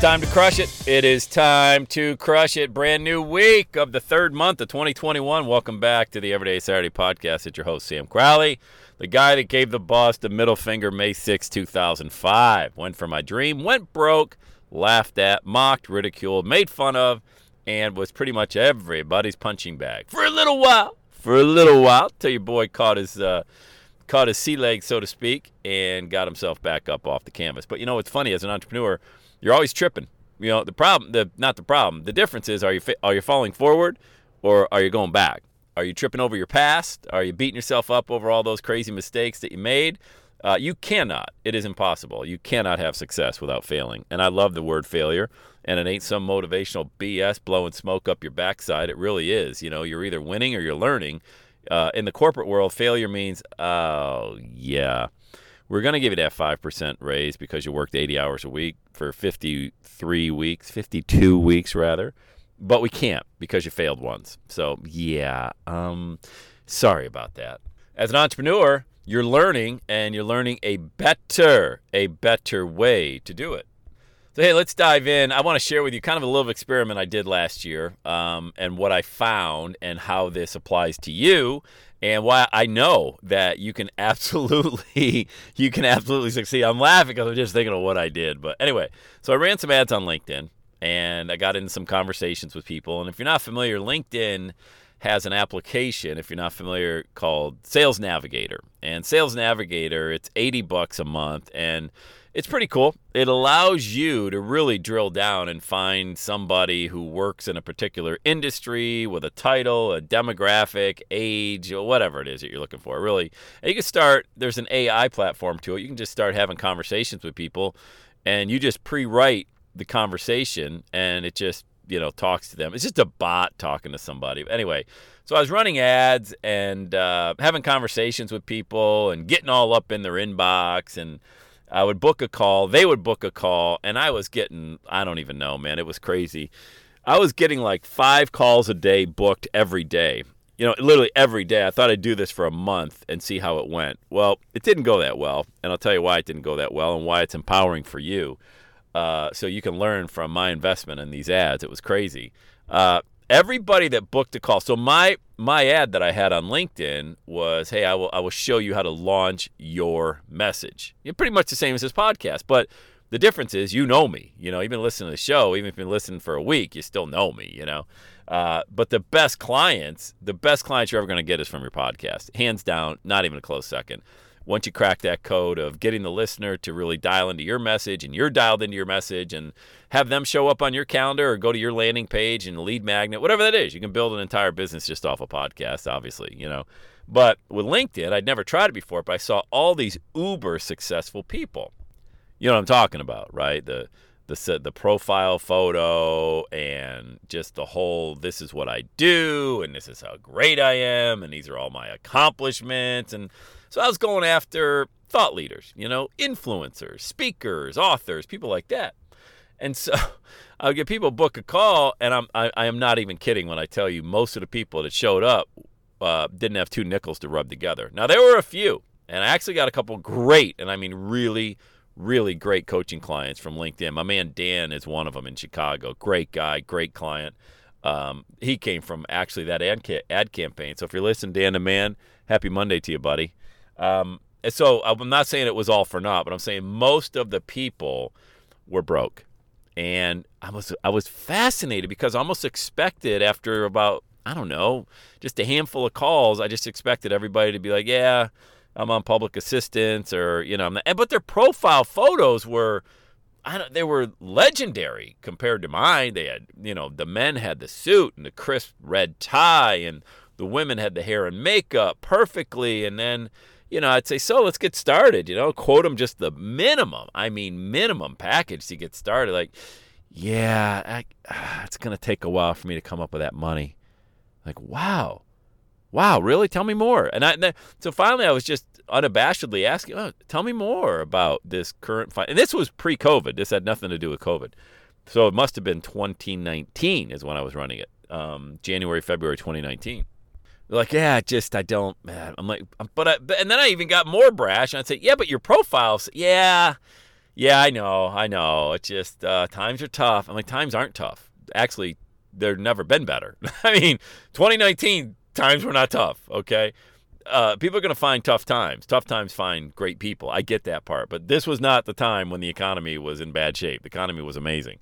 Time to crush it. It is time to crush it. Brand new week of the third month of 2021. Welcome back to the Everyday Saturday podcast. It's your host, Sam Crowley, the guy that gave the boss the middle finger May 6, 2005. Went for my dream, went broke, laughed at, mocked, ridiculed, made fun of, and was pretty much everybody's punching bag for a little while. For a little while, till your boy caught his uh, caught his sea legs, so to speak, and got himself back up off the canvas. But you know what's funny as an entrepreneur, you're always tripping. You know the problem, the not the problem. The difference is are you are you falling forward or are you going back? Are you tripping over your past? Are you beating yourself up over all those crazy mistakes that you made? Uh, you cannot. It is impossible. You cannot have success without failing. And I love the word failure. And it ain't some motivational BS blowing smoke up your backside. It really is. You know, you're either winning or you're learning. Uh, in the corporate world, failure means, oh, yeah, we're going to give you that 5% raise because you worked 80 hours a week for 53 weeks, 52 weeks rather. But we can't because you failed once. So, yeah, um, sorry about that. As an entrepreneur, you're learning and you're learning a better, a better way to do it. So, hey, let's dive in. I want to share with you kind of a little experiment I did last year um, and what I found and how this applies to you and why I know that you can absolutely you can absolutely succeed. I'm laughing because I'm just thinking of what I did. But anyway, so I ran some ads on LinkedIn and I got into some conversations with people. And if you're not familiar, LinkedIn has an application if you're not familiar called Sales Navigator. And Sales Navigator, it's 80 bucks a month and it's pretty cool. It allows you to really drill down and find somebody who works in a particular industry with a title, a demographic, age, whatever it is that you're looking for. Really, and you can start. There's an AI platform to it. You can just start having conversations with people, and you just pre-write the conversation, and it just you know talks to them. It's just a bot talking to somebody. Anyway, so I was running ads and uh, having conversations with people and getting all up in their inbox and I would book a call, they would book a call, and I was getting, I don't even know, man, it was crazy. I was getting like five calls a day booked every day. You know, literally every day. I thought I'd do this for a month and see how it went. Well, it didn't go that well, and I'll tell you why it didn't go that well and why it's empowering for you. Uh, so you can learn from my investment in these ads. It was crazy. Uh, everybody that booked a call. So my my ad that I had on LinkedIn was, "Hey, I will I will show you how to launch your message." You're pretty much the same as this podcast, but the difference is you know me. You know, you've been listening to the show, even if you've been listening for a week, you still know me. You know, uh, but the best clients, the best clients you're ever going to get is from your podcast, hands down, not even a close second once you crack that code of getting the listener to really dial into your message and you're dialed into your message and have them show up on your calendar or go to your landing page and lead magnet, whatever that is, you can build an entire business just off a podcast, obviously, you know. But with LinkedIn, I'd never tried it before, but I saw all these uber successful people. You know what I'm talking about, right? The the the profile photo and just the whole this is what I do and this is how great I am and these are all my accomplishments and so I was going after thought leaders, you know, influencers, speakers, authors, people like that. And so I would get people book a call, and I'm I, I, am not even kidding when I tell you most of the people that showed up uh, didn't have two nickels to rub together. Now there were a few, and I actually got a couple great, and I mean really, really great coaching clients from LinkedIn. My man Dan is one of them in Chicago. Great guy, great client. Um, he came from actually that ad, ca- ad campaign. So if you're listening, Dan the man, happy Monday to you, buddy. Um, and so I'm not saying it was all for naught, but I'm saying most of the people were broke. And I was I was fascinated because I almost expected after about I don't know, just a handful of calls. I just expected everybody to be like, yeah, I'm on public assistance or, you know, I'm not, but their profile photos were, I don't, they were legendary compared to mine. They had, you know, the men had the suit and the crisp red tie and the women had the hair and makeup perfectly. And then, you know, I'd say, so let's get started, you know, quote them just the minimum. I mean, minimum package to get started. Like, yeah, I, uh, it's going to take a while for me to come up with that money. Like, wow. Wow, really? Tell me more. And I, so finally, I was just unabashedly asking, oh, tell me more about this current fight. And this was pre COVID. This had nothing to do with COVID. So it must have been 2019 is when I was running it, um, January, February 2019. They're like, yeah, just I don't. Man. I'm like, but, I, and then I even got more brash, and I'd say, yeah, but your profiles, yeah, yeah, I know, I know. It's just uh, times are tough. I'm like, times aren't tough. Actually, they've never been better. I mean, 2019 times were not tough. Okay, uh, people are going to find tough times. Tough times find great people. I get that part, but this was not the time when the economy was in bad shape. The economy was amazing,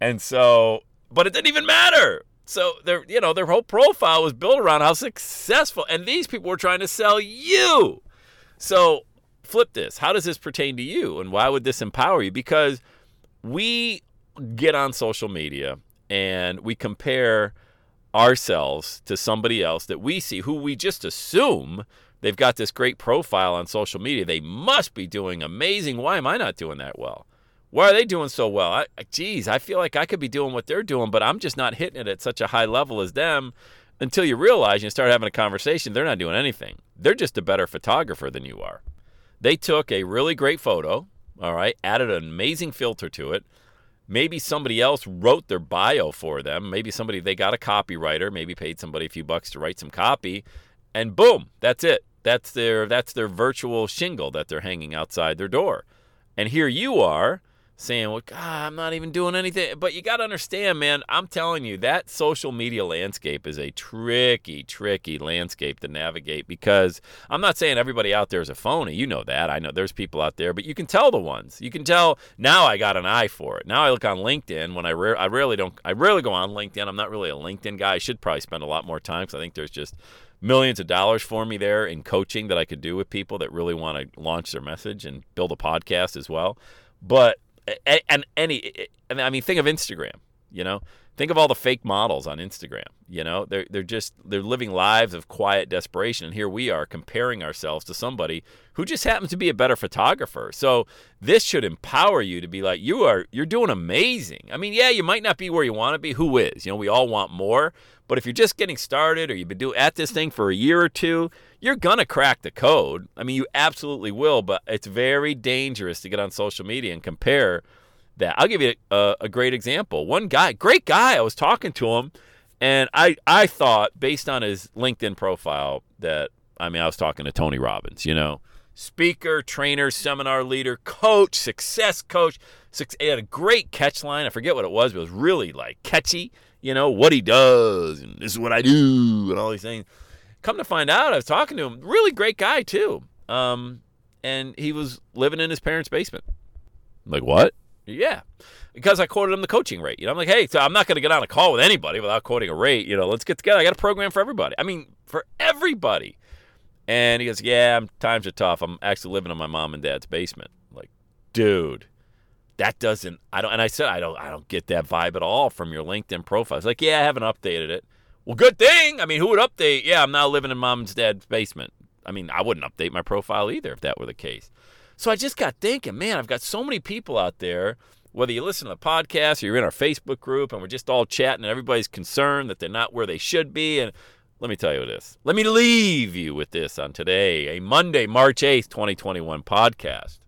and so, but it didn't even matter so their you know their whole profile was built around how successful and these people were trying to sell you. So flip this. How does this pertain to you and why would this empower you? Because we get on social media and we compare ourselves to somebody else that we see who we just assume they've got this great profile on social media. They must be doing amazing. Why am I not doing that well? Why are they doing so well? I, geez, I feel like I could be doing what they're doing, but I'm just not hitting it at such a high level as them until you realize and start having a conversation, they're not doing anything. They're just a better photographer than you are. They took a really great photo, all right, added an amazing filter to it. Maybe somebody else wrote their bio for them. Maybe somebody, they got a copywriter, maybe paid somebody a few bucks to write some copy, and boom, that's it. That's their that's their virtual shingle that they're hanging outside their door. And here you are saying, well, God, I'm not even doing anything. But you got to understand, man, I'm telling you, that social media landscape is a tricky, tricky landscape to navigate because I'm not saying everybody out there is a phony. You know that. I know there's people out there, but you can tell the ones. You can tell now I got an eye for it. Now I look on LinkedIn when I, ra- I rarely don't, I rarely go on LinkedIn. I'm not really a LinkedIn guy. I should probably spend a lot more time because I think there's just millions of dollars for me there in coaching that I could do with people that really want to launch their message and build a podcast as well. But and any and I mean think of Instagram, you know? Think of all the fake models on Instagram, you know? They're they're just they're living lives of quiet desperation and here we are comparing ourselves to somebody who just happens to be a better photographer. So this should empower you to be like you are you're doing amazing. I mean, yeah, you might not be where you want to be. Who is? You know, we all want more, but if you're just getting started or you've been doing at this thing for a year or two, you're going to crack the code. I mean, you absolutely will, but it's very dangerous to get on social media and compare that. I'll give you a, a great example. One guy, great guy, I was talking to him, and I, I thought, based on his LinkedIn profile, that, I mean, I was talking to Tony Robbins, you know, speaker, trainer, seminar leader, coach, success coach. He had a great catch line. I forget what it was, but it was really like catchy, you know, what he does, and this is what I do, and all these things come to find out, I was talking to him. Really great guy too. Um, and he was living in his parents' basement. I'm like what? Yeah, because I quoted him the coaching rate. You know, I'm like, hey, so I'm not going to get on a call with anybody without quoting a rate. You know, let's get together. I got a program for everybody. I mean, for everybody. And he goes, yeah, times are tough. I'm actually living in my mom and dad's basement. I'm like, dude, that doesn't. I don't. And I said, I don't. I don't get that vibe at all from your LinkedIn profile. It's like, yeah, I haven't updated it. Well, good thing. I mean, who would update? Yeah, I'm now living in mom's dad's basement. I mean, I wouldn't update my profile either if that were the case. So I just got thinking, man, I've got so many people out there, whether you listen to the podcast or you're in our Facebook group and we're just all chatting and everybody's concerned that they're not where they should be. And let me tell you this. Let me leave you with this on today, a Monday, March 8th, 2021 podcast.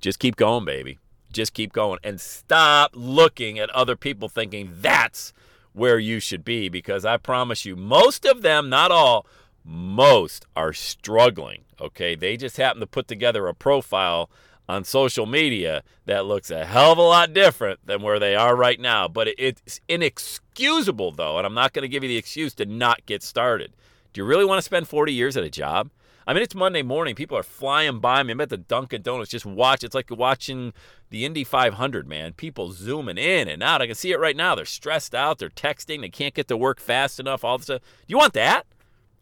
Just keep going, baby. Just keep going and stop looking at other people thinking that's where you should be because I promise you, most of them, not all, most are struggling. Okay. They just happen to put together a profile on social media that looks a hell of a lot different than where they are right now. But it's inexcusable, though, and I'm not going to give you the excuse to not get started. Do you really want to spend 40 years at a job? I mean, it's Monday morning. People are flying by me. I'm at the Dunkin' Donuts. Just watch. It's like watching the Indy 500, man. People zooming in and out. I can see it right now. They're stressed out. They're texting. They can't get to work fast enough. All this stuff. Do you want that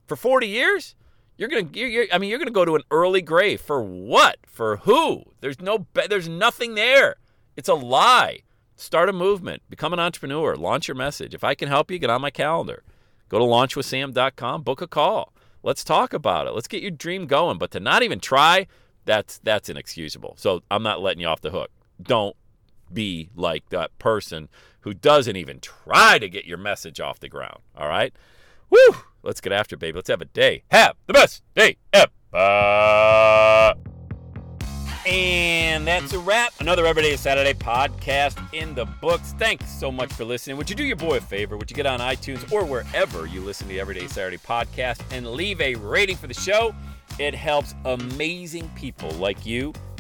for 40 years? You're gonna. You're, you're, I mean, you're gonna go to an early grave for what? For who? There's no. There's nothing there. It's a lie. Start a movement. Become an entrepreneur. Launch your message. If I can help you, get on my calendar. Go to launchwithsam.com. Book a call. Let's talk about it. Let's get your dream going. But to not even try, that's that's inexcusable. So I'm not letting you off the hook. Don't be like that person who doesn't even try to get your message off the ground. All right? Woo! Let's get after it, baby. Let's have a day. Have the best day ever. And that's a wrap. Another Everyday Saturday podcast in the books. Thanks so much for listening. Would you do your boy a favor? Would you get on iTunes or wherever you listen to the Everyday Saturday podcast and leave a rating for the show? It helps amazing people like you